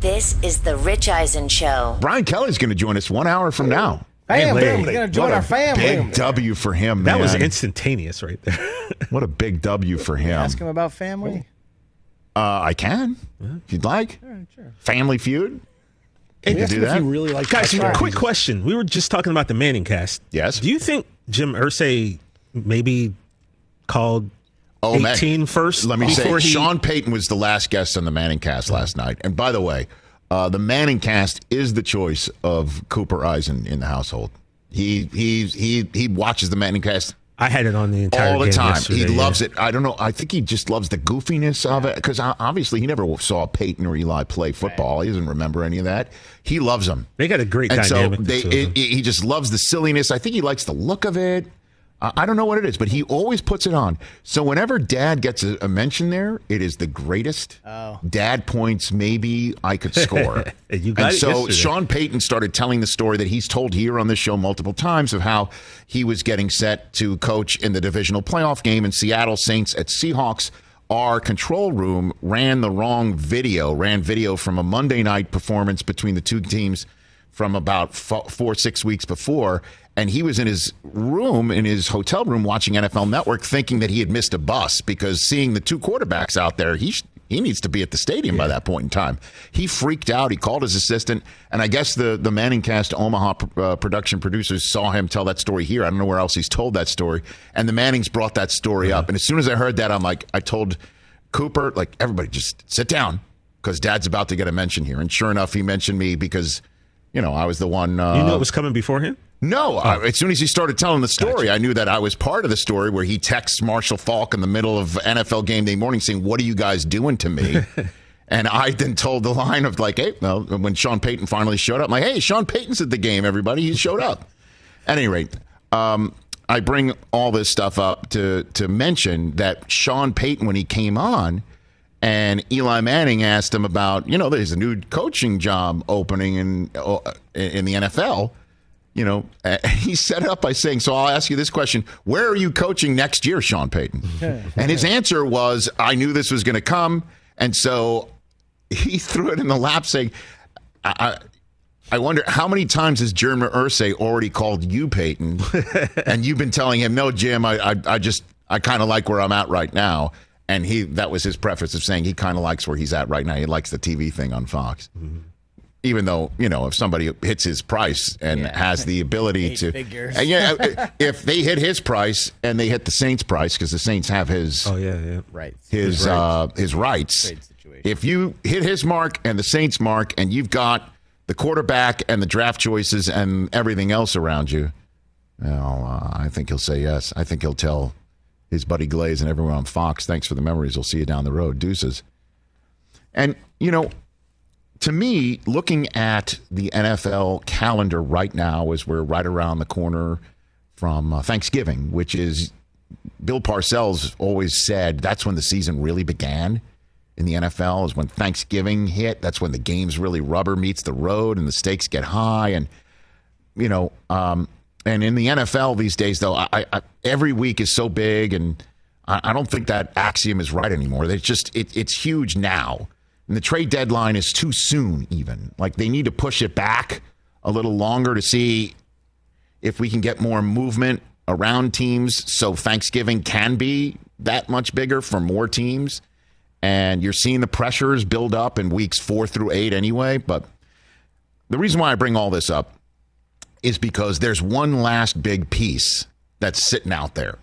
This is the Rich Eisen Show. Brian Kelly's going to join us one hour from now. Family. He's gonna join What our family. Big W for him, man. That was instantaneous right there. What a big W for him. Ask him about family. Uh, I can, if you'd like. Sure. Family Feud. Hey, You can do if that. you really like Guys, That's right. quick question. We were just talking about the Manning cast. Yes. Do you think Jim Irsay maybe called Oh, man. first Let me say, he- Sean Payton was the last guest on the Manning cast last night. And by the way, uh, the Manning cast is the choice of Cooper Eisen in the household. He he he he watches the Manning cast I had it on the entire all the game time. He yeah. loves it. I don't know. I think he just loves the goofiness of it because obviously he never saw Peyton or Eli play football. He doesn't remember any of that. He loves them. They got a great and dynamic. the they, two of them. it, it- he just loves the silliness. I think he likes the look of it. I I don't know what it is, but he always puts it on. So whenever Dad gets a, a mention there, it is the greatest. Oh. Dad points maybe I could score. You got and so yesterday. Sean Payton started telling the story that he's told here on this show multiple times of how he was getting set to coach in the divisional playoff game in Seattle Saints at Seahawks. Our control room ran the wrong video, ran video from a Monday night performance between the two teams from about four, six weeks before. And he was in his room, in his hotel room, watching NFL Network, thinking that he had missed a bus because seeing the two quarterbacks out there, he sh- he needs to be at the stadium by that point in time. He freaked out. He called his assistant, and I guess the the Manning Cast Omaha uh, production producers saw him tell that story here. I don't know where else he's told that story. And the Mannings brought that story up. And as soon as I heard that, I'm like, I told Cooper, like everybody, just sit down because Dad's about to get a mention here. And sure enough, he mentioned me because. You know, I was the one. Uh, you knew it was coming beforehand? No, I, as soon as he started telling the story, I knew that I was part of the story where he texts Marshall Faulk in the middle of NFL game day morning saying, What are you guys doing to me? and I then told the line of like, Hey, well, when Sean Payton finally showed up, I'm like, Hey, Sean Payton's at the game, everybody. He showed up. At any rate, um, I bring all this stuff up to to mention that Sean Payton, when he came on, and Eli Manning asked him about, you know, there's a new coaching job opening in uh, in the NFL. You know, he set it up by saying, "So I'll ask you this question: Where are you coaching next year, Sean Payton?" and his answer was, "I knew this was going to come, and so he threw it in the lap, saying." I, I I wonder how many times has Jim Irsay already called you Peyton, and you've been telling him, "No, Jim, I, I, I just, I kind of like where I'm at right now." And he, that was his preface of saying he kind of likes where he's at right now. He likes the TV thing on Fox, mm-hmm. Even though you know if somebody hits his price and has the ability Eight to, figures. and yeah, if they hit his price and they hit the Saints' price because the Saints have his Oh, yeah, yeah. Right. his uh, his rights. If you hit his mark and the Saints' mark, and you've got the quarterback and the draft choices and everything else around you, well, uh, I think he'll say yes. I think he'll tell his buddy Glaze and everyone on Fox, "Thanks for the memories. We'll see you down the road. Deuces." And you know, to me, looking at the NFL calendar right now, as we're right around the corner from uh, Thanksgiving, which is Bill Parcells always said that's when the season really began in the NFL is when Thanksgiving hit. That's when the games really rubber meets the road and the stakes get high. And you know, um, and in the NFL these days, though, I, I, every week is so big, and I, I don't think that axiom is right anymore. It's just it, it's huge now, and the trade deadline is too soon. Even like they need to push it back a little longer to see if we can get more movement around teams, so Thanksgiving can be that much bigger for more teams. and you're seeing the pressures build up in weeks four through eight anyway. But the reason why I bring all this up is because there's one last big piece that's sitting out there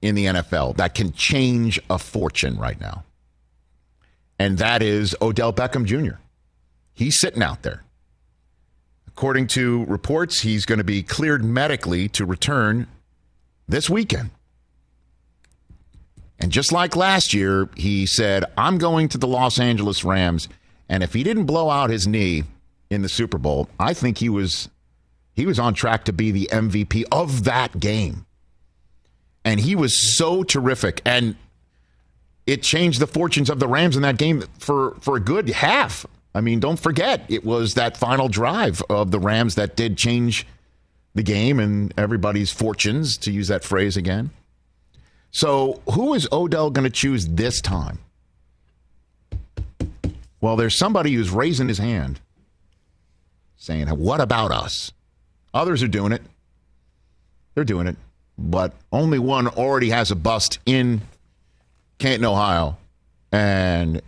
in the NFL that can change a fortune right now. And that is Odell Beckham Jr. He's sitting out there. According to reports, he's going to be cleared medically to return this weekend. And just like last year, he said, I'm going to the Los Angeles Rams. And if he didn't blow out his knee in the Super Bowl, I think he was he was on track to be the MVP of that game. And he was so terrific. And it changed the fortunes of the Rams in that game for, for a good half. I mean, don't forget, it was that final drive of the Rams that did change the game and everybody's fortunes, to use that phrase again. So, who is Odell going to choose this time? Well, there's somebody who's raising his hand saying, What about us? Others are doing it. They're doing it. But only one already has a bust in Canton, Ohio, and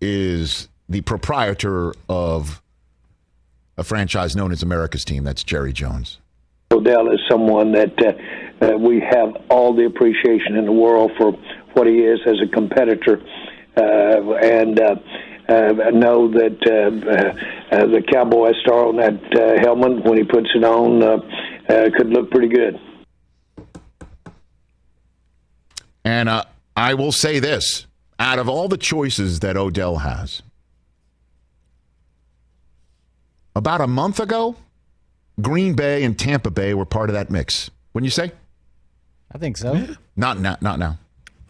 is the proprietor of a franchise known as America's Team. That's Jerry Jones. Odell is someone that uh, uh, we have all the appreciation in the world for what he is as a competitor, uh, and uh, uh, know that uh, the cowboy star on that helmet when he puts it on could look pretty good. And uh, I will say this: out of all the choices that Odell has, about a month ago, Green Bay and Tampa Bay were part of that mix. Wouldn't you say? I think so. Not now. Not now.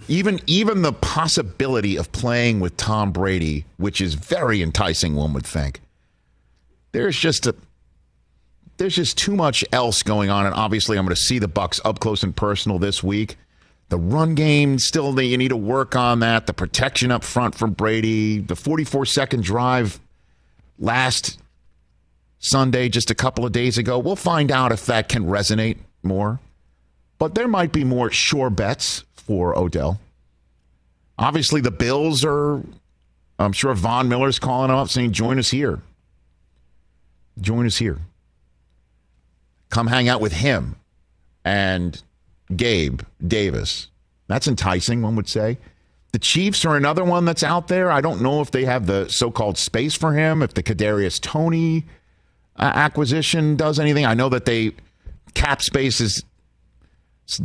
Even even the possibility of playing with Tom Brady, which is very enticing, one would think. There's just a there's just too much else going on, and obviously, I'm going to see the Bucs up close and personal this week. The run game still you need to work on that. The protection up front from Brady. The 44 second drive last Sunday, just a couple of days ago. We'll find out if that can resonate more. But there might be more sure bets for Odell. Obviously, the Bills are, I'm sure Von Miller's calling up saying, join us here. Join us here. Come hang out with him and Gabe Davis. That's enticing, one would say. The Chiefs are another one that's out there. I don't know if they have the so called space for him, if the Kadarius Toney uh, acquisition does anything. I know that they cap space is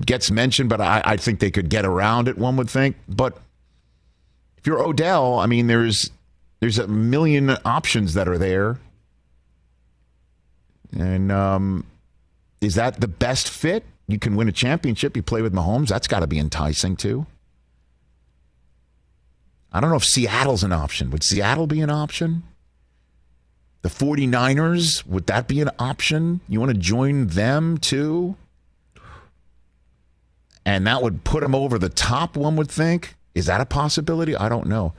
gets mentioned, but I, I think they could get around it. One would think, but if you're Odell, I mean, there's there's a million options that are there, and um, is that the best fit? You can win a championship. You play with Mahomes. That's got to be enticing too. I don't know if Seattle's an option. Would Seattle be an option? The 49ers, would that be an option? You want to join them too? And that would put him over the top, one would think. Is that a possibility? I don't know.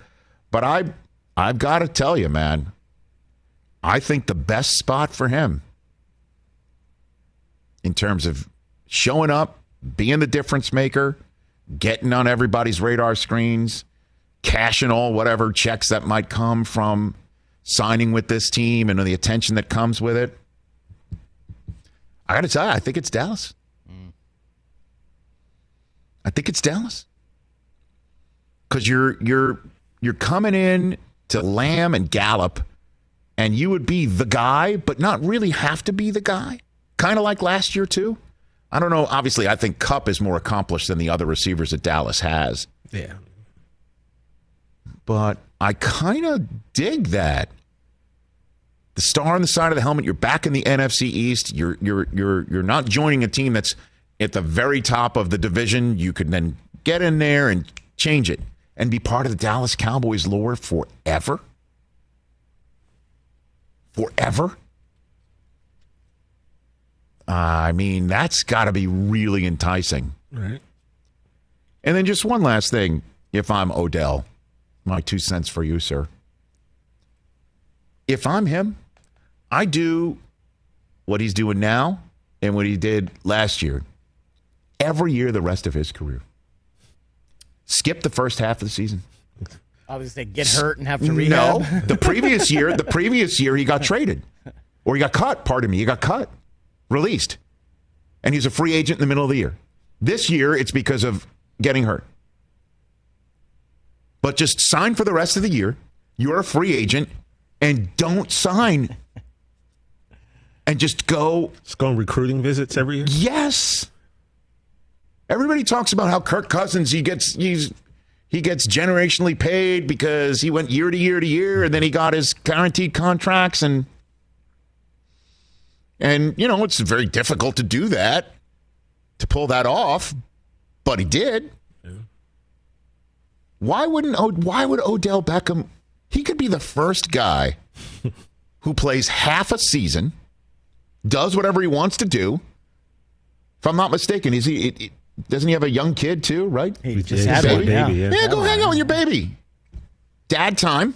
But I I've got to tell you, man, I think the best spot for him in terms of showing up, being the difference maker, getting on everybody's radar screens, cashing all whatever checks that might come from signing with this team and the attention that comes with it. I got to tell you, I think it's Dallas. I think it's Dallas because you're you're you're coming in to Lamb and Gallup, and you would be the guy, but not really have to be the guy. Kind of like last year too. I don't know. Obviously, I think Cup is more accomplished than the other receivers that Dallas has. Yeah. But I kind of dig that. The star on the side of the helmet. You're back in the NFC East. You're you're you're you're not joining a team that's at the very top of the division. You could then get in there and change it and be part of the Dallas Cowboys lore forever. Forever. I mean, that's got to be really enticing. Right. And then just one last thing, if I'm Odell, my two cents for you, sir. If I'm him, I do what he's doing now and what he did last year every year the rest of his career. Skip the first half of the season. I was say get hurt and have to rehab. No, the previous year, the previous year he got traded, or he got cut. Pardon me, he got cut, released, and he's a free agent in the middle of the year. This year, it's because of getting hurt. But just sign for the rest of the year. You're a free agent, and don't sign. And just go. Just go on recruiting visits every year. Yes. Everybody talks about how Kirk Cousins he gets he's he gets generationally paid because he went year to year to year and then he got his guaranteed contracts and and you know it's very difficult to do that to pull that off but he did why wouldn't why would Odell Beckham he could be the first guy who plays half a season does whatever he wants to do if I'm not mistaken is he it, it, doesn't he have a young kid too right He just Yeah, had he's one. a Yeah. baby, yeah. yeah, go hang out with your baby. Dad time.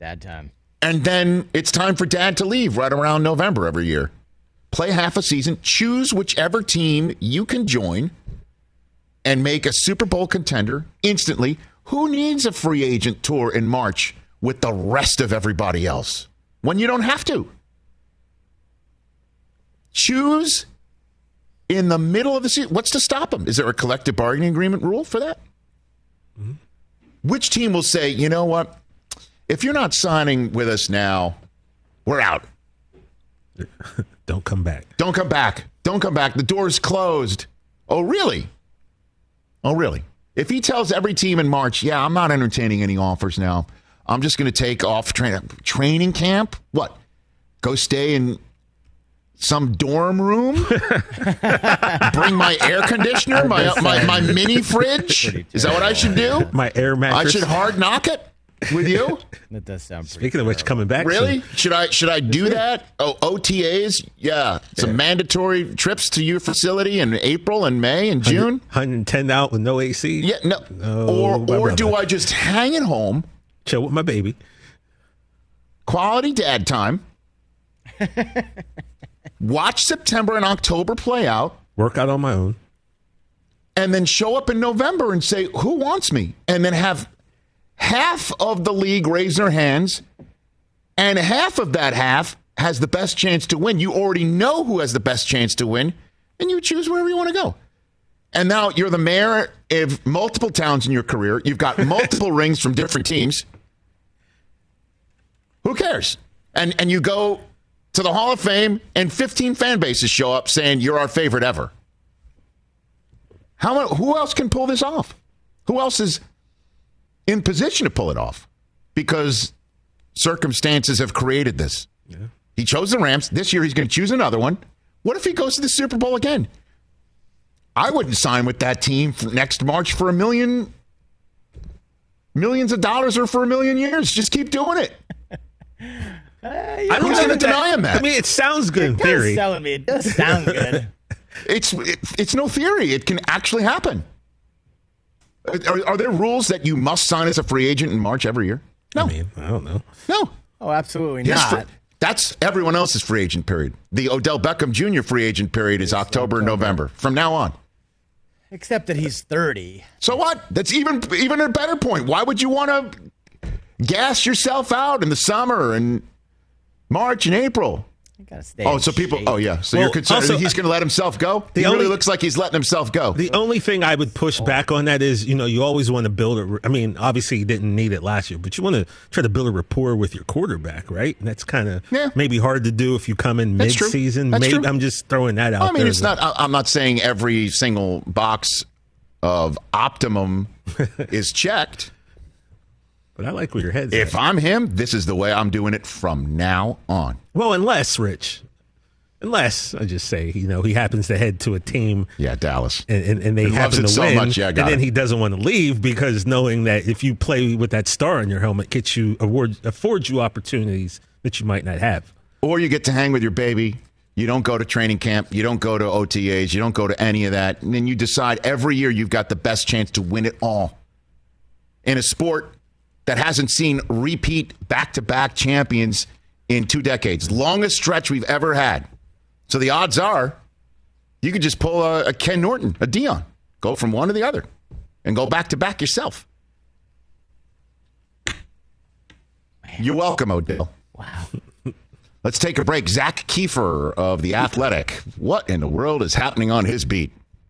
Dad time. And then it's time for dad to leave right around November every year. Play half a season, choose whichever team you can join, and make a Super Bowl contender instantly. Who needs a free agent tour in March with the rest of everybody else when you don't have to? Choose in the middle of the season. What's to stop them? Is there a collective bargaining agreement rule for that? Mm-hmm. Which team will say, you know what? If you're not signing with us now, we're out. Don't come back. Don't come back. Don't come back. The door's closed. Oh, really? Oh, really? If he tells every team in March, yeah, I'm not entertaining any offers now. I'm just going to take off tra- training camp. What? Go stay in some dorm room? Bring my air conditioner, my, my, my mini fridge? Is that what I should do? My air mattress. I should hard knock it with you? That does sound pretty. Speaking of which, coming back. Really? soon. Should I should I do that? Oh, OTAs? Yeah, some mandatory trips to your facility in April and May and June. 110 out with no AC. Yeah, no. No, or my or do. I just hang at home, Chill with my baby. quality dad time, watch September and October play out, Work out on my own. and then show up in November and say, "Who wants me?" And then have half of the league raise their hands, and half of that half has the best chance to win. You already know who has the best chance to win, and you choose wherever you want to go. And now you're the mayor of multiple towns in your career. You've got multiple rings from different teams. Who cares? And and you go to the Hall of Fame, and 15 fan bases show up saying you're our favorite ever. How who else can pull this off? Who else is in position to pull it off? Because circumstances have created this. He chose the Rams. This year he's going to choose another one. What if he goes to the Super Bowl again? I wouldn't sign with that team for next March for a million millions of dollars or for a million years. Just keep doing it. Uh, I Who's know gonna deny him that? I mean, it sounds good in theory. does theory. sound, it does sound good. It's it, it's no theory. It can actually happen. Are, are there rules that you must sign as a free agent in March every year? No, I mean, I don't know. no. Oh, absolutely Yes, not. fr- that's everyone else's free agent period. The Odell Beckham Jr. free agent period is October and November from now on. Except that he's 30. So what? That's even even a better point. Why would you want to gas yourself out in the summer and March and April? You gotta stay. Oh, so people. shape. Oh, yeah. So Well, you're concerned also, he's going to let himself go? the he really looks like he's letting himself go. The only thing I would push oh. back on that is, you know, you always want to build a. I mean, obviously you didn't need it last year, but you want to try to build a rapport with your quarterback, right? And that's kind of Yeah. maybe hard to do if you come in That's mid-season. That's maybe true. I'm just throwing that out. I mean, there it's as not. I- I'm not saying every single box of optimum is checked. But I like where your head's If at. I'm him, this is the way I'm doing it from now on. Well, unless Rich, unless I just say, you know, he happens to head to a team Yeah, Dallas. and, and, and they He loves happen to so win, much. Yeah, and got then it. he doesn't want to leave because knowing that if you play with that star on your helmet, gets you award affords you opportunities that you might not have. Or you get to hang with your baby. You don't go to training camp. You don't go to OTAs. You don't go to any of that. And then you decide every year you've got the best chance to win it all. In a sport that hasn't seen repeat back to back champions in two decades, longest stretch we've ever had. So the odds are you could just pull a, a Ken Norton, a Deion, go from one to the other and go back to back yourself. You're welcome, Odell. Wow. Let's take a break. Zak Keefer of The Athletic. What in the world is happening on his beat?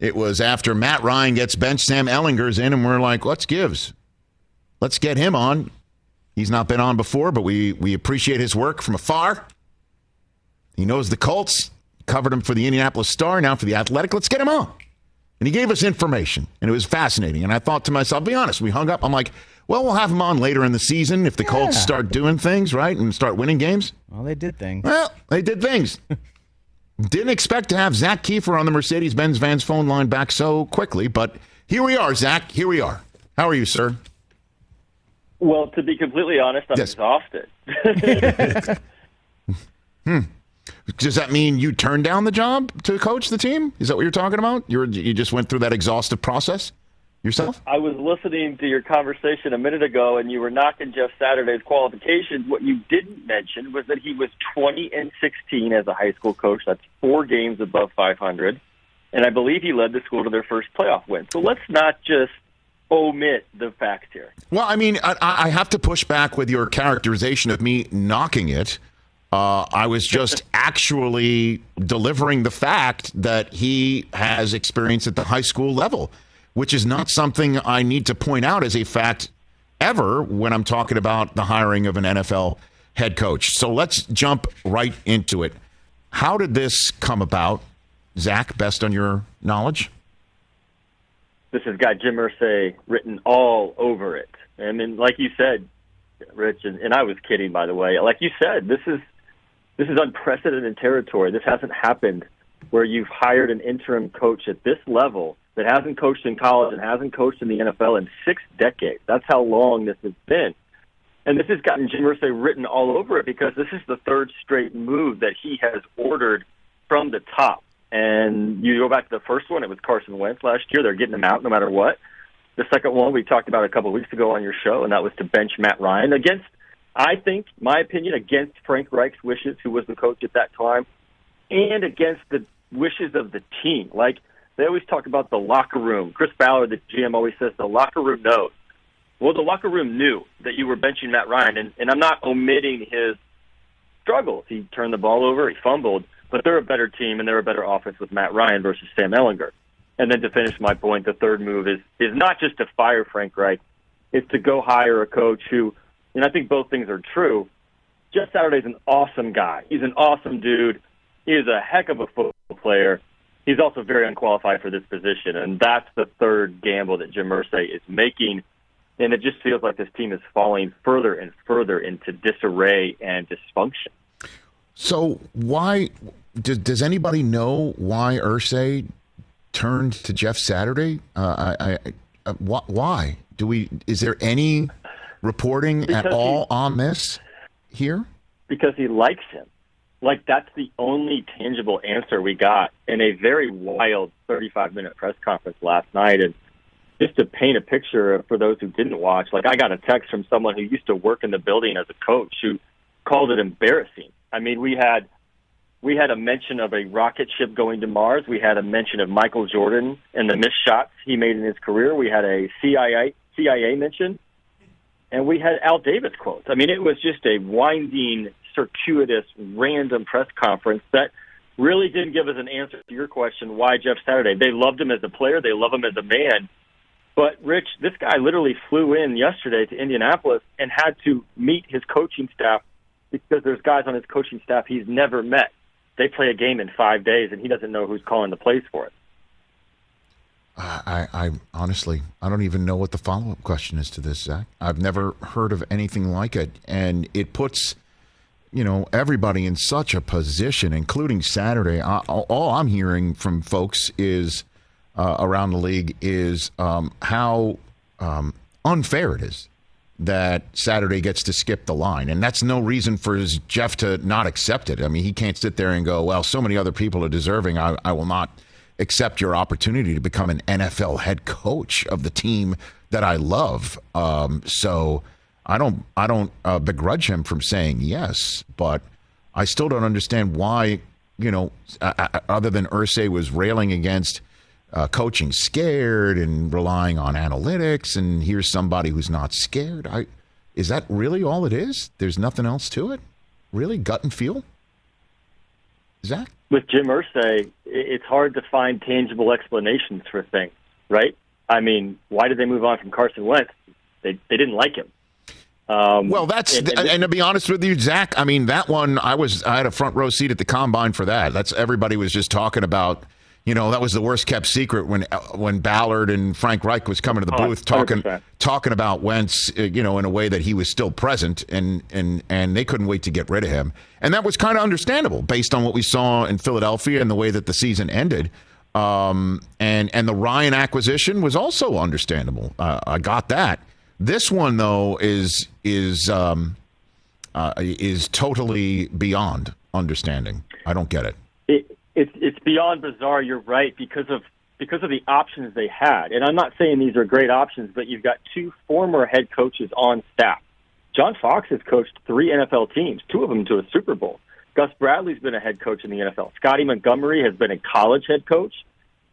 it was after Matt Ryan gets benched, Sam Ehlinger's in, and we're like, let's gives. Let's get him on. He's not been on before, but we, we appreciate his work from afar. He knows the Colts, covered him for the Indianapolis Star, now for the Athletic. Let's get him on. And he gave us information, and it was fascinating. And I thought to myself, be honest, we hung up. I'm like, well, we'll have him on later in the season if the yeah. Colts start doing things, right, and start winning games. Well, they did things. Well, they did things. Didn't expect to have Zak Keefer on the Mercedes Benz Vans phone line back so quickly, but here we are, Zak. Here we are. How are you, sir? Well, to be completely honest, I'm yes. exhausted. hmm. Does that mean you turned down the job to coach the team? Is that what you're talking about? You you just went through that exhaustive process? Yourself? I was listening to your conversation a minute ago, and you were knocking Jeff Saturday's qualifications. What you didn't mention was that he was 20 and 16 as a high school coach. That's four games above 500, and I believe he led the school to their first playoff win. So let's not just omit the facts here. Well, I mean, I, I have to push back with your characterization of me knocking it. Uh, I was just actually delivering the fact that he has experience at the high school level which is not something I need to point out as a fact ever when I'm talking about the hiring of an NFL head coach. So let's jump right into it. How did this come about, Zak, Best on your knowledge. This has got Jim Irsay written all over it. I mean, like you said, Rich, and, and I was kidding, by the way. Like you said, this is this is unprecedented territory. This hasn't happened where you've hired an interim coach at this level that hasn't coached in college and hasn't coached in the NFL in six decades. That's how long this has been. And this has gotten Jim Irsay written all over it because this is the third straight move that he has ordered from the top. And you go back to the first one, it was Carson Wentz last year. They're getting him out no matter what. The second one we talked about a couple of weeks ago on your show, and that was to bench Matt Ryan against, I think, my opinion, against Frank Reich's wishes, who was the coach at that time, and against the wishes of the team. Like, they always talk about the locker room. Chris Ballard, the GM, always says the locker room knows. Well, the locker room knew that you were benching Matt Ryan, and, and I'm not omitting his struggles. He turned the ball over, he fumbled, but they're a better team and they're a better offense with Matt Ryan versus Sam Ehlinger. And then to finish my point, the third move is is not just to fire Frank Reich, it's to go hire a coach who, and I think both things are true. Jeff Saturday's an awesome guy. He's an awesome dude. He is a heck of a football player he's also very unqualified for this position, and that's the third gamble that Jim Irsay is making. And it just feels like this team is falling further and further into disarray and dysfunction. So why does, does anybody know why Irsay turned to Jeff Saturday? Uh, I, I, uh, why do we? Is there any reporting because at all he, on this here? Because he likes him. Like that's the only tangible answer we got in a very wild 35 minute press conference last night. And just to paint a picture for those who didn't watch, like I got a text from someone who used to work in the building as a coach who called it embarrassing. I mean, we had we had a mention of a rocket ship going to Mars. We had a mention of Michael Jordan and the missed shots he made in his career. We had a CIA CIA mention, and we had Al Davis quotes. I mean, it was just a winding, circuitous, random press conference that really didn't give us an answer to your question. Why Jeff Saturday? They loved him as a player. They love him as a man. But Rich, this guy literally flew in yesterday to Indianapolis and had to meet his coaching staff because there's guys on his coaching staff he's never met. They play a game in five days, and he doesn't know who's calling the plays for it. I, I honestly, I don't even know what the follow up question is to this, Zak. I've never heard of anything like it, and it puts, you know, everybody in such a position, including Saturday. I, all I'm hearing from folks is uh, around the league is um, how um, unfair it is that Saturday gets to skip the line. And that's no reason for Jeff to not accept it. I mean, he can't sit there and go, well, so many other people are deserving. I, I will not accept your opportunity to become an NFL head coach of the team that I love. Um, so I don't, I don't uh, begrudge him from saying yes, but I still don't understand why, you know, uh, other than Irsay was railing against uh, coaching scared and relying on analytics, and here's somebody who's not scared. I is that really all it is? There's nothing else to it. Really, gut and feel. Zak, with Jim Irsay, it's hard to find tangible explanations for things, right? I mean, why did they move on from Carson Wentz? They they didn't like him. Um, well, that's and, and, and, to be honest with you, Zak. I mean, that one I was I had a front row seat at the combine for that. That's everybody was just talking about you know that was the worst kept secret when when Ballard and Frank Reich was coming to the oh, booth talking 100%. talking about Wentz, uh, you know, in a way that he was still present, and and and they couldn't wait to get rid of him, and that was kind of understandable based on what we saw in Philadelphia and the way that the season ended. Um, and and the Ryan acquisition was also understandable. Uh, I got that. This one though is is um, uh, is totally beyond understanding. I don't get it. it it's it's beyond bizarre. You're right because of because of the options they had, and I'm not saying these are great options, but you've got two former head coaches on staff. John Fox has coached three NFL teams, two of them to a Super Bowl. Gus Bradley's been a head coach in the NFL. Scotty Montgomery has been a college head coach,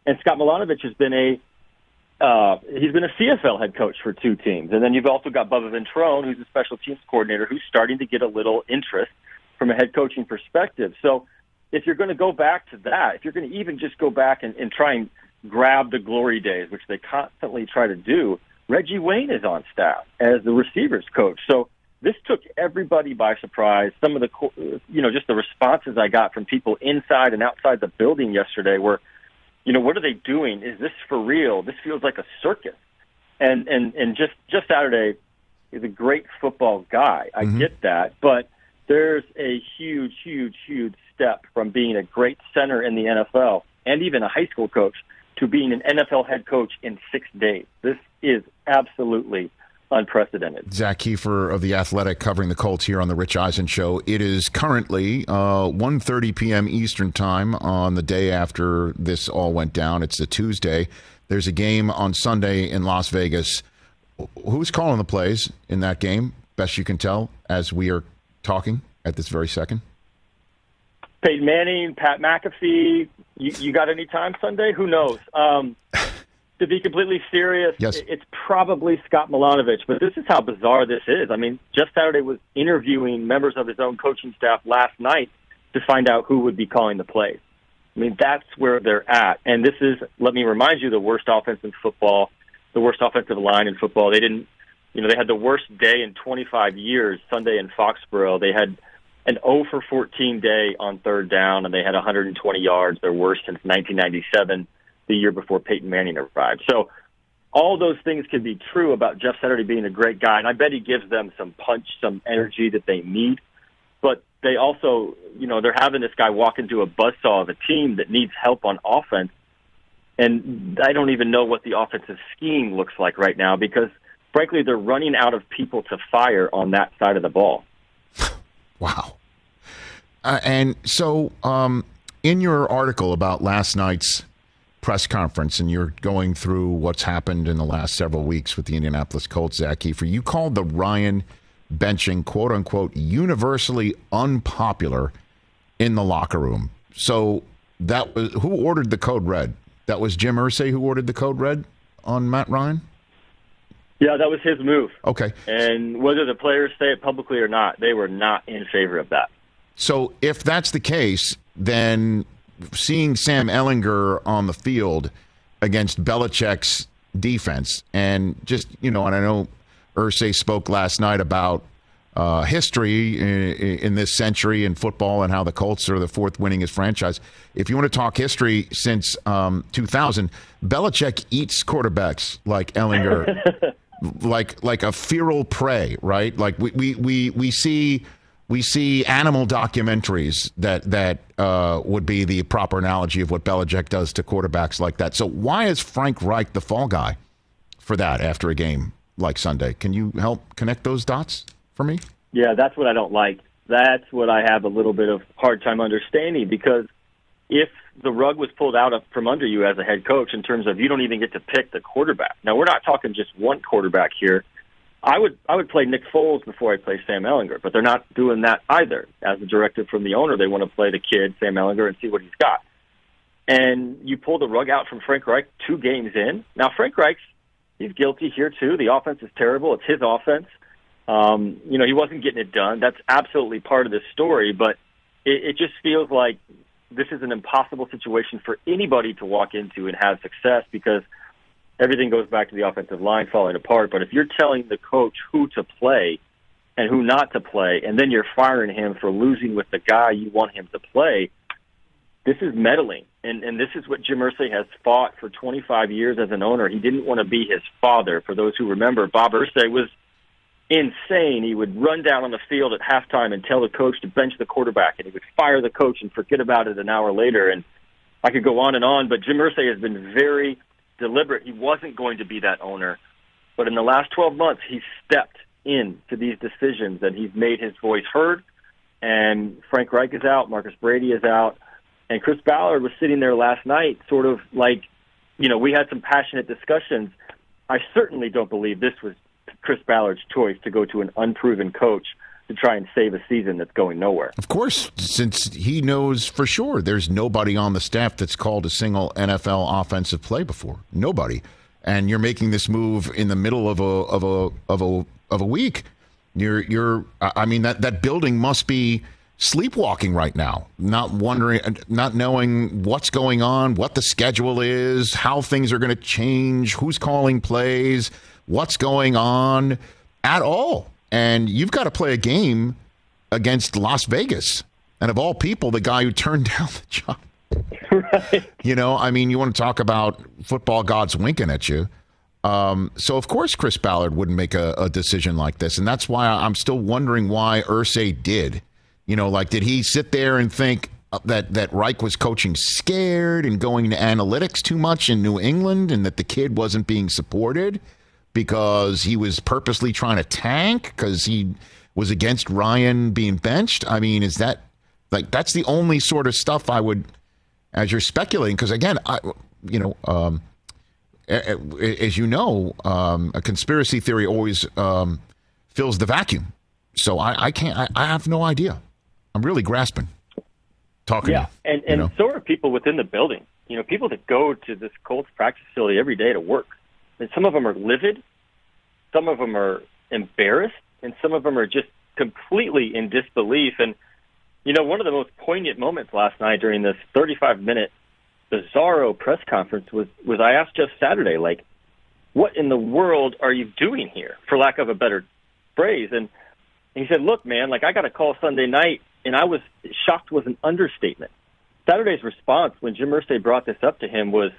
and Scott Milanovich has been a uh, he's been a CFL head coach for two teams. And then you've also got Bubba Ventrone, who's a special teams coordinator, who's starting to get a little interest from a head coaching perspective. So if you're going to go back to that, if you're going to even just go back and, and try and grab the glory days, which they constantly try to do, Reggie Wayne is on staff as the receivers coach. So this took everybody by surprise. Some of the, you know, just the responses I got from people inside and outside the building yesterday were, you know, what are they doing? Is this for real? This feels like a circus. And and and just just Saturday is a great football guy. I mm-hmm. get that, but there's a huge, huge, huge step from being a great center in the NFL and even a high school coach to being an NFL head coach in six days. This is absolutely unprecedented. Zak Keefer of the Athletic covering the Colts here on the Rich Eisen Show. It is currently uh, 1.30 p.m. Eastern Time on the day after this all went down. It's a Tuesday. There's a game on Sunday in Las Vegas. Who's calling the plays in that game? Best you can tell as we are talking at this very second? Peyton Manning, Pat McAfee. You, you got any time Sunday? Who knows? Um, to be completely serious, yes. it's probably Scott Milanovich. But this is how bizarre this is. I mean, Jeff Saturday was interviewing members of his own coaching staff last night to find out who would be calling the plays. I mean, that's where they're at. And this is, let me remind you, the worst offense in football, the worst offensive line in football. They didn't, you know, they had the worst day in 25 years Sunday in Foxborough. They had an 0 for 14 day on third down, and they had 120 yards, their worst since 1997, the year before Peyton Manning arrived. So all those things can be true about Jeff Saturday being a great guy, and I bet he gives them some punch, some energy that they need. But they also, you know, they're having this guy walk into a buzzsaw of a team that needs help on offense. And I don't even know what the offensive scheme looks like right now because, frankly, they're running out of people to fire on that side of the ball. Wow. Uh, and so, um, in your article about last night's press conference, and you're going through what's happened in the last several weeks with the Indianapolis Colts, Zak Keefer, you called the Ryan benching, quote unquote, universally unpopular in the locker room. So that was who ordered the code red? That was Jim Irsay who ordered the code red on Matt Ryan. Yeah, that was his move. Okay. And whether the players say it publicly or not, they were not in favor of that. So if that's the case, then seeing Sam Ehlinger on the field against Belichick's defense, and just you know, and I know Irsay spoke last night about uh, history in, in, this century in football and how the Colts are the fourth winningest franchise. If you want to talk history since um, 2000, Belichick eats quarterbacks like Ehlinger, like like a feral prey, right? Like we we we, we see. We see animal documentaries that that uh, would be the proper analogy of what Belichick does to quarterbacks like that. So why is Frank Reich the fall guy for that after a game like Sunday. Can you help connect those dots for me? Yeah, that's what I don't like. That's what I have a little bit of hard time understanding because if the rug was pulled out from under you as a head coach in terms of you don't even get to pick the quarterback. Now we're not talking just one quarterback here. I would I would play Nick Foles before I play Sam Ehlinger, but they're not doing that either. As a directive from the owner, they want to play the kid Sam Ehlinger and see what he's got. And you pull the rug out from Frank Reich two games in. Now Frank Reich's he's guilty here too. The offense is terrible. It's his offense. Um, you know, he wasn't getting it done. That's absolutely part of this story, but it, it just feels like this is an impossible situation for anybody to walk into and have success because everything goes back to the offensive line falling apart. But if you're telling the coach who to play and who not to play, and then you're firing him for losing with the guy you want him to play, this is meddling. And, and this is what Jim Irsay has fought for 25 years as an owner. He didn't want to be his father. For those who remember, Bob Irsay was insane. He would run down on the field at halftime and tell the coach to bench the quarterback, and he would fire the coach and forget about it an hour later. And I could go on and on, but Jim Irsay has been very deliberate. He wasn't going to be that owner, but in the last 12 months, he's stepped in to these decisions and he's made his voice heard. And Frank Reich is out, Marcus Brady is out. And Chris Ballard was sitting there last night, sort of like, you know, we had some passionate discussions. I certainly don't believe this was Chris Ballard's choice to go to an unproven coach to try and save a season that's going nowhere. Of course, since he knows for sure there's nobody on the staff that's called a single NFL offensive play before. Nobody. And you're making this move in the middle of a of a of a of a week. You're you're I mean that that building must be sleepwalking right now, not wondering, not knowing what's going on, what the schedule is, how things are going to change, who's calling plays, what's going on at all. And you've got to play a game against Las Vegas. And of all people, the guy who turned down the job. right. You know, I mean, you want to talk about football gods winking at you. Um, so, of course, Chris Ballard wouldn't make a, a, decision like this. And that's why I'm still wondering why Irsay did. You know, like did he sit there and think that that Reich was coaching scared and going to analytics too much in New England, and that the kid wasn't being supported because he was purposely trying to tank because he was against Ryan being benched? I mean, is that like that's the only sort of stuff I would, as you're speculating? Because again, I, you know. Um, as you know, um, a conspiracy theory always um, fills the vacuum. So I, I can't. I, I, have no idea. I'm really grasping. Talking. Yeah, and and know. so are people within the building. You know, people that go to this Colts practice facility every day to work. And some of them are livid, some of them are embarrassed, and some of them are just completely in disbelief. And you know, one of the most poignant moments last night during this 35 minute bizarro press conference was was I asked Jeff Saturday, like, what in the world are you doing here, for lack of a better phrase? And he said, look, man, like I got a call Sunday night and I was shocked was an understatement. Saturday's response when Jim Irsay brought this up to him was,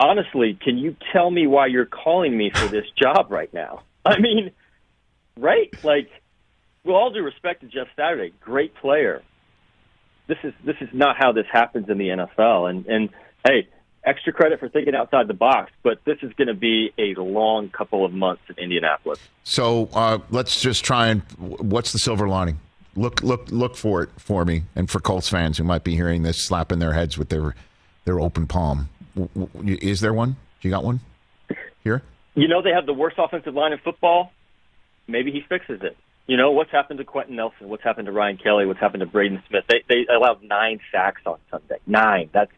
honestly, can you tell me why you're calling me for this job right now? I mean, right? Like, with all due respect to Jeff Saturday, great player. This is this is not how this happens in the NFL. And and hey, extra credit for thinking outside the box, but this is going to be a long couple of months in Indianapolis. So uh, let's just try and what's the silver lining? Look look look for it for me and for Colts fans who might be hearing this, slapping their heads with their their open palm. Is there one? You got one here? You know they have the worst offensive line in football. Maybe he fixes it. You know what's happened to Quenton Nelson? What's happened to Ryan Kelly? What's happened to Braden Smith? They they allowed nine sacks on Sunday. Nine. That's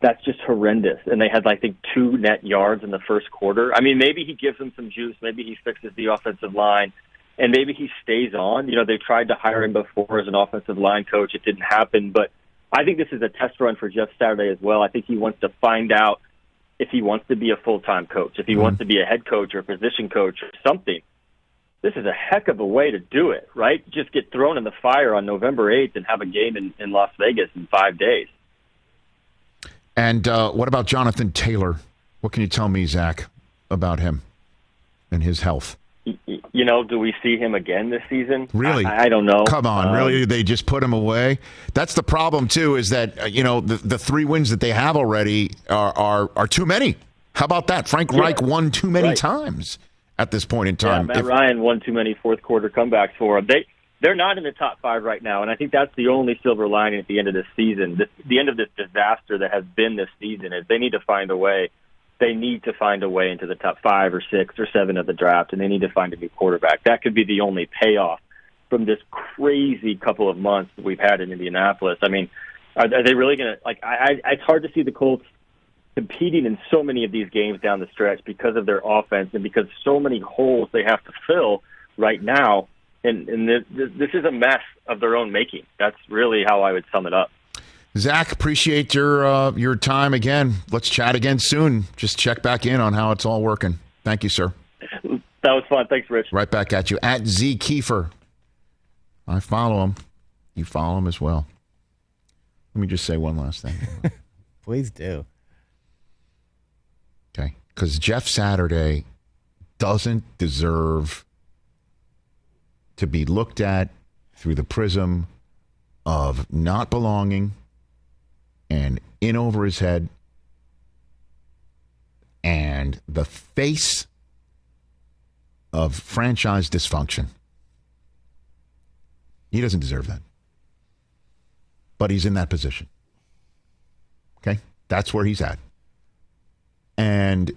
that's just horrendous. And they had, I think, two net yards in the first quarter. I mean, maybe he gives them some juice. Maybe he fixes the offensive line, and maybe he stays on. You know, they tried to hire him before as an offensive line coach. It didn't happen, but I think this is a test run for Jeff Saturday as well. I think he wants to find out if he wants to be a full time coach, if he mm-hmm. wants to be a head coach or a position coach or something. This is a heck of a way to do it, right? Just get thrown in the fire on November 8th and have a game in, in Las Vegas in five days. And uh, what about Jonathan Taylor? What can you tell me, Zak, about him and his health? You know, do we see him again this season? Really? I, I don't know. Come on, um, really? They just put him away. That's the problem too. Is that uh, you know the, the three wins that they have already are are, are too many. How about that? Frank yeah. Reich won too many right. times at this point in time. Yeah, Matt if, Ryan won too many fourth quarter comebacks for him. They they're not in the top five right now, and I think that's the only silver lining at the end of this season. This, the end of this disaster that has been this season is they need to find a way. They need to find a way into the top five or six or seven of the draft, and they need to find a new quarterback. That could be the only payoff from this crazy couple of months that we've had in Indianapolis. I mean, are, are they really going to like? I, I, it's hard to see the Colts competing in so many of these games down the stretch because of their offense and because so many holes they have to fill right now and and this, this is a mess of their own making. That's really how I would sum it up. Zak, appreciate your uh, your time again. Let's chat again soon. Just check back in on how it's all working. Thank you, sir. That was fun. Thanks, Rich. Right back at you at Z Keefer. I follow him. You follow him as well. Let me just say one last thing. Please do. Okay, because Jeff Saturday doesn't deserve to be looked at through the prism of not belonging and in over his head and the face of franchise dysfunction. He doesn't deserve that. But he's in that position. Okay? That's where he's at. And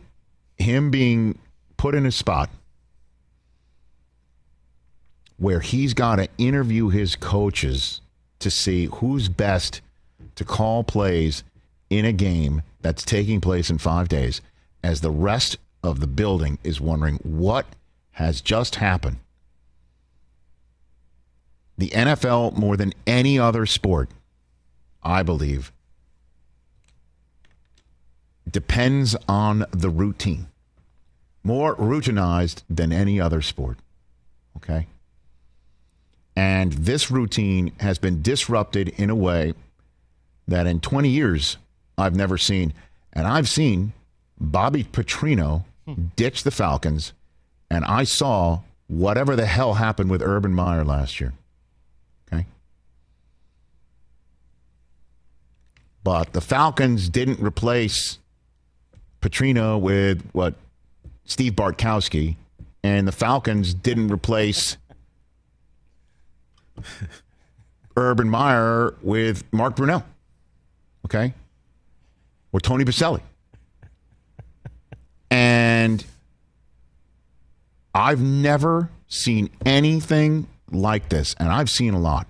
him being put in a spot where he's got to interview his coaches to see who's best to call plays in a game that's taking place in five days, as the rest of the building is wondering what has just happened. The NFL, more than any other sport, I believe, depends on the routine. More routinized than any other sport. Okay? And this routine has been disrupted in a way that in 20 years I've never seen. And I've seen Bobby Petrino ditch the Falcons, and I saw whatever the hell happened with Urban Meyer last year. Okay? But the Falcons didn't replace Petrino with what? Steve Bartkowski. And the Falcons didn't replace Urban Meyer with Mark Brunell. Okay? Or Tony Boselli. and I've never seen anything like this, and I've seen a lot.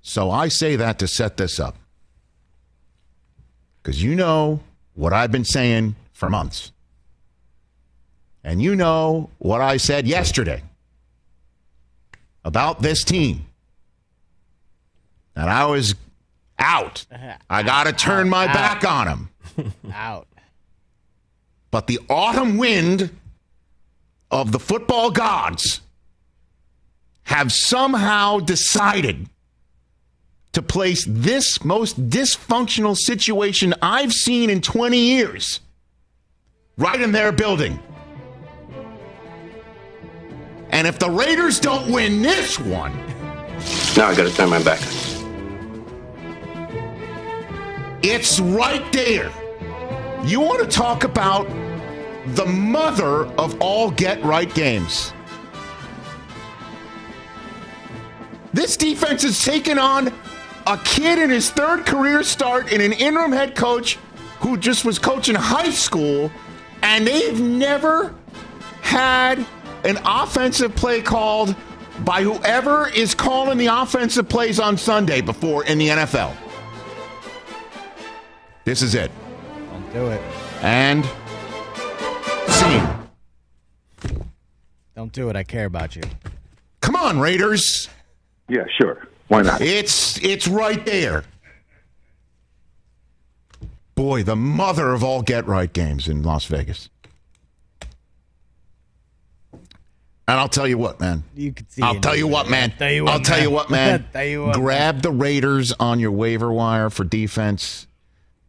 So I say that to set this up. Because you know what I've been saying for months. And you know what I said yesterday about this team. And I was out. I got to turn my out. back on him. out. But the autumn wind of the football gods have somehow decided to place this most dysfunctional situation I've seen in 20 years right in their building. And if the Raiders don't win this one, Now I gotta turn my back. It's right there. You want to talk about the mother of all get right games. This defense is taking on a kid in his third career start in an interim head coach who just was coaching high school, and they've never had an offensive play called by whoever is calling the offensive plays on Sunday before in the NFL. This is it. Don't do it. And scene. Don't do it. I care about you. Come on, Raiders. Yeah, sure. Why not? It's it's right there. Boy, the mother of all get right games in Las Vegas. And I'll tell you what, man. You could see. I'll tell you what, man. I'll tell you what, I'll tell you what, man. tell you what, Grab the Raiders on your waiver wire for defense.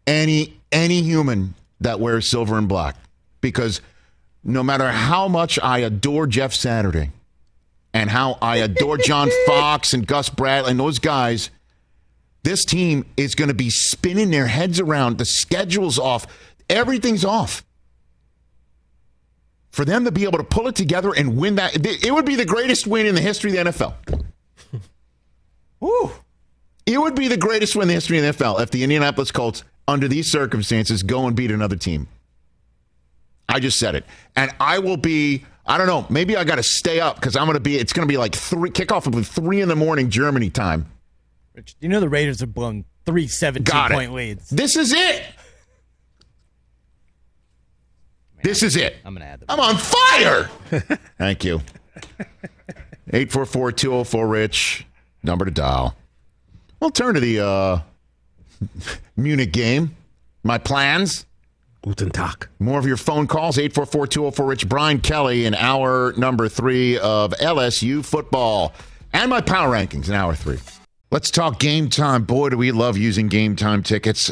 Any any human that wears silver and black, because no matter how much I adore Jeff Saturday, and how I adore John Fox and Gus Bradley and those guys, this team is going to be spinning their heads around. The schedule's off. Everything's off. For them to be able to pull it together and win that, it would be the greatest win in the history of the NFL. Woo. It would be the greatest win in the history of the NFL if the Indianapolis Colts, under these circumstances, go and beat another team. I just said it. And I will be, I don't know, maybe I got to stay up because I'm going to be, it's going to be like three, kickoff will be three in the morning Germany time. Rich, you know the Raiders have blown three 17 Got it. point leads. This is it. This is it. I'm gonna add the I'm on fire. Thank you. 844-204-RICH, number to dial. We'll turn to the uh, Munich game. My plans. Guten Tag. More of your phone calls, 844-204-RICH. Brian Kelly in hour number three of LSU football. And my power rankings in hour three. Let's talk game time. Boy, do we love using game time tickets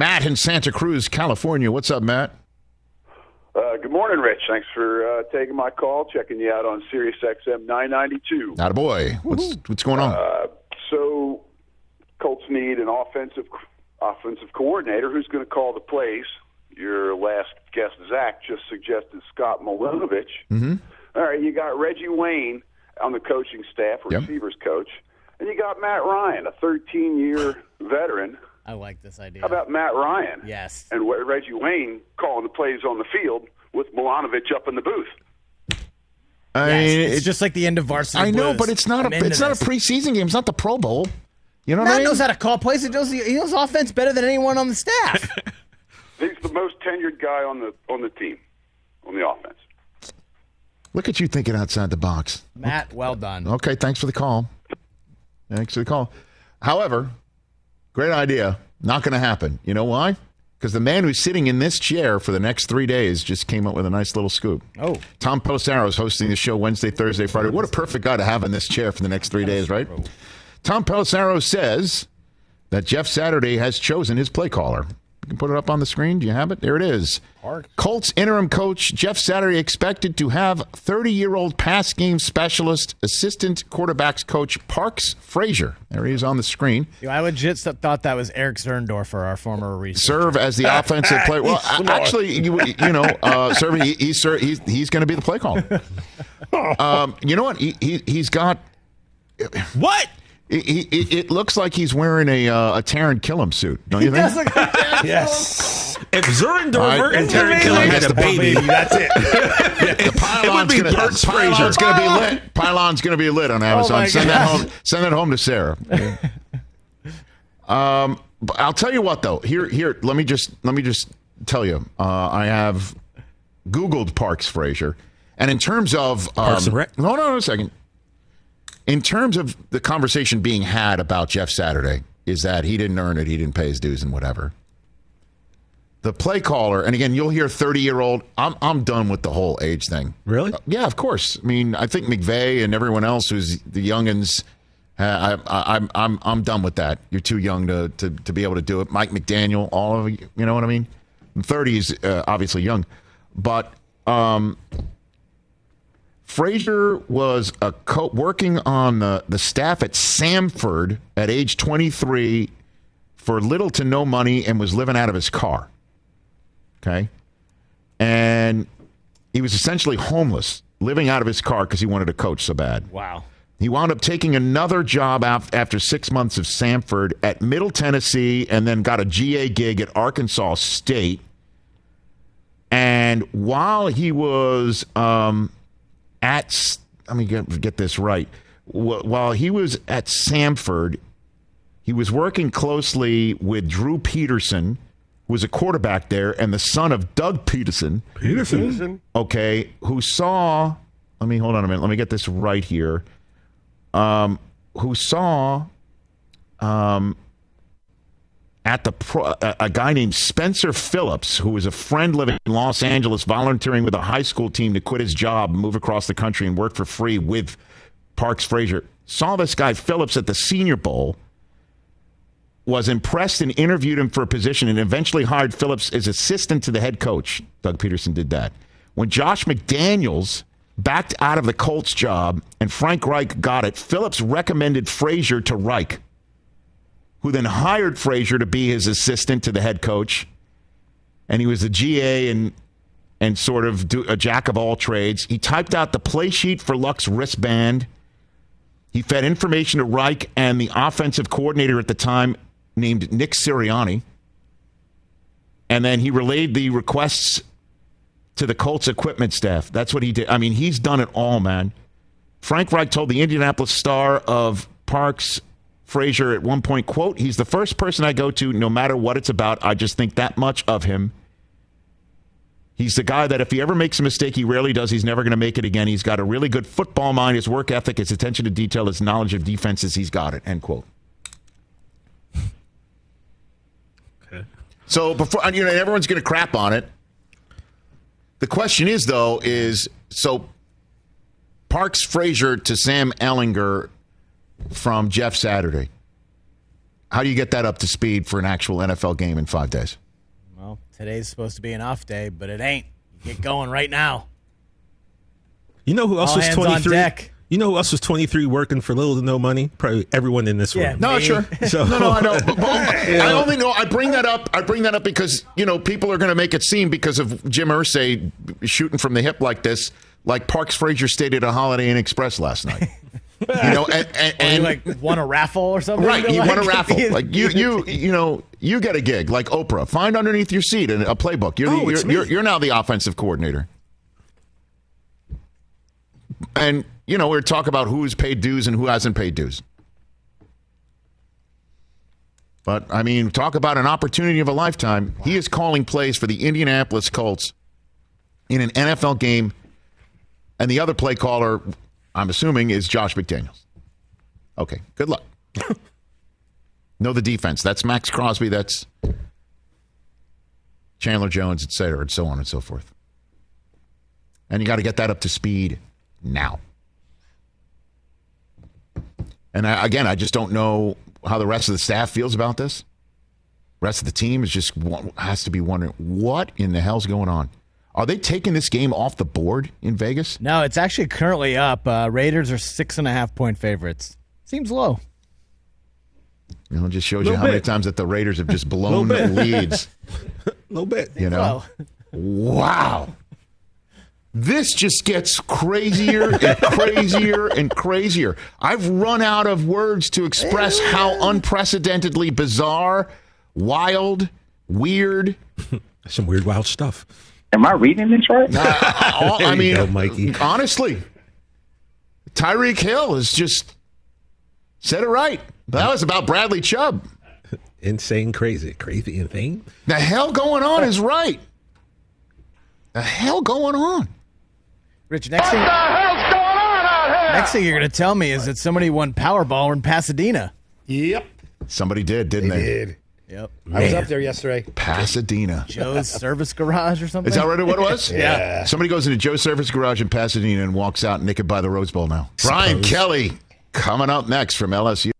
Matt in Santa Cruz, California. What's up, Matt? Uh, good morning, Rich. Thanks for uh, taking my call. Checking you out on Sirius XM 992. Not a boy. What's what's going on? Uh, so, Colts need an offensive offensive coordinator who's going to call the plays. Your last guest, Zak, just suggested Scott Milanovich. Mm-hmm. All right, you got Reggie Wayne on the coaching staff, Yep. receivers coach, and you got Matt Ryan, a 13-year veteran. I like this idea. How about Matt Ryan? Yes. And Reggie Wayne calling the plays on the field with Milanovich up in the booth. I Yes, mean, it's it- just like the end of varsity. I know, Blues. but it's not I'm a it's not this. a preseason game. It's not the Pro Bowl. You know what I Matt mean? knows how to call plays. He knows, he knows offense better than anyone on the staff. He's the most tenured guy on the on the team, on the offense. Look at you thinking outside the box. Matt, well done. Okay, thanks for the call. Thanks for the call. However, great idea. Not going to happen. You know why? because the man who's sitting in this chair for the next three days just came up with a nice little scoop. Oh. Tom Pelissero is hosting the show Wednesday, Thursday, Friday. What a perfect guy to have in this chair for the next three days, right? Tom Pelissero says that Jeff Saturday has chosen his play caller. You can put it up on the screen. Do you have it? There it is. Colts interim coach Jeff Saturday expected to have 30 year old pass game specialist, assistant quarterbacks coach Parks Frazier. There he is on the screen. Yo, I legit thought that was Eric Sterndorfer, our former researcher. serve as the offensive player. Well, actually, you, you know, uh, serve, he, he's he's he's going to be the play caller. Um, you know what? He, he he's got what? He, he, it, it looks like he's wearing a uh, a Taran Killam suit. Don't you think? yes. If I- Zurendorfer and it's Terry amazing. Killam had a the baby, baby. that's it. The pylon's be gonna, Parks pylon's Frazier. gonna be lit. Pylon's gonna be lit on Amazon. my send that home. Send that home to Sarah. um, but I'll tell you what though. Here, here. Let me just let me just tell you. Uh, I have Googled Parks Frazier, and in terms of um, Parks and Rec? No, no, no, a second. In terms of the conversation being had about Jeff Saturday, is that he didn't earn it, he didn't pay his dues, and whatever. The play caller, and again, you'll hear 30 year old. I'm, I'm done with the whole age thing. Really? yeah, of course. I mean, I think McVay and everyone else who's the youngins, uh, I, I'm, I'm, I'm done with that. You're too young to, to, to be able to do it. Mike McDaniel, all of you, you know what I mean? 30 is uh, obviously young. But um, Frazier was a co- working on the, the staff at Samford at age 23 for little to no money and was living out of his car. Okay. And he was essentially homeless, living out of his car because he wanted to coach so bad. Wow. He wound up taking another job af- after six months of Samford at Middle Tennessee and then got a GA gig at Arkansas State. And while he was um, at, let me get, get this right. While he was at Samford, he was working closely with Drew Pederson, who was a quarterback there, and the son of Doug Pederson. Pederson. Okay, who saw, let me hold on a minute, let me get this right here. Um, who saw um, at the pro, a, a guy named Spencer Phillips, who was a friend living in Los Angeles, volunteering with a high school team to quit his job, move across the country, and work for free with Parks Frazier. Saw this guy Phillips at the Senior Bowl, was impressed and interviewed him for a position, and eventually hired Phillips as assistant to the head coach. Doug Pederson did that. When Josh McDaniels backed out of the Colts job and Frank Reich got it, Phillips recommended Frazier to Reich who then hired Frazier to be his assistant to the head coach. And he was a GA and and sort of do, a jack of all trades. He typed out the play sheet for Luck's wristband. He fed information to Reich and the offensive coordinator at the time, named Nick Sirianni. And then he relayed the requests to the Colts equipment staff. That's what he did. I mean, he's done it all, man. Frank Reich told the Indianapolis Star of Parks Frazier at one point, quote, he's the first person I go to no matter what it's about. I just think that much of him. He's the guy that if he ever makes a mistake, he rarely does. He's never going to make it again. He's got a really good football mind, his work ethic, his attention to detail, his knowledge of defenses. He's got it. End quote. Okay. So before you know, everyone's going to crap on it. The question is, though, is so Parks Frazier to Sam Ehlinger from Jeff Saturday. How do you get that up to speed for an actual NFL game in five days? Well, today's supposed to be an off day, but it ain't. Get going right now. You know who else All was 23? You know who else was 23 working for little to no money? Probably everyone in this Yeah, room. No, Me. sure. So- no, no, I know. But- but You know. I only know. I bring that up. I bring that up because you know people are going to make it seem because of Jim Irsay shooting from the hip like this, like Parks Frazier stayed at a Holiday Inn Express last night. you know, and, and, and like won a raffle or something. right, you Like, won a raffle. Like you, you, you know, you get a gig like Oprah. Find underneath your seat a, a playbook. You're, Oh, you're, you're you're now the offensive coordinator. And you know, we're talk about who's paid dues and who hasn't paid dues. But I mean, talk about an opportunity of a lifetime. He is calling plays for the Indianapolis Colts in an NFL game, and the other play caller, I'm assuming, is Josh McDaniels. Okay, good luck. know the defense. That's Maxx Crosby. That's Chandler Jones, et cetera, and so on and so forth. And you got to get that up to speed now. And I, again, I just don't know how the rest of the staff feels about this. Rest of the team is just has to be wondering what in the hell's going on. Are they taking this game off the board in Vegas? No, it's actually currently up. Uh, Raiders are six and a half point favorites. Seems low. You know, it just shows you how bit. many times that the Raiders have just blown leads. A little bit. You know? Wow. This just gets crazier and crazier and crazier. I've run out of words to express how unprecedentedly bizarre, wild, weird. Some weird, wild stuff. Am I reading this right? Uh, I mean, go, Mikey. honestly, Tyreek Hill has just said it right. That was about Bradley Chubb. Insane, crazy, crazy, insane. The hell going on is right. The hell going on? Rich, next thing, What the hell's going on out here? next thing you're going to tell me is that somebody won Powerball in Pasadena. Yep. Somebody did, didn't they? They did. Yep. I was up there yesterday. Pasadena. Joe's Service Garage or something? Is that right? What it was? yeah. Somebody goes into Joe's Service Garage in Pasadena and walks out naked by the Rose Bowl now. Brian Kelly coming up next from LSU.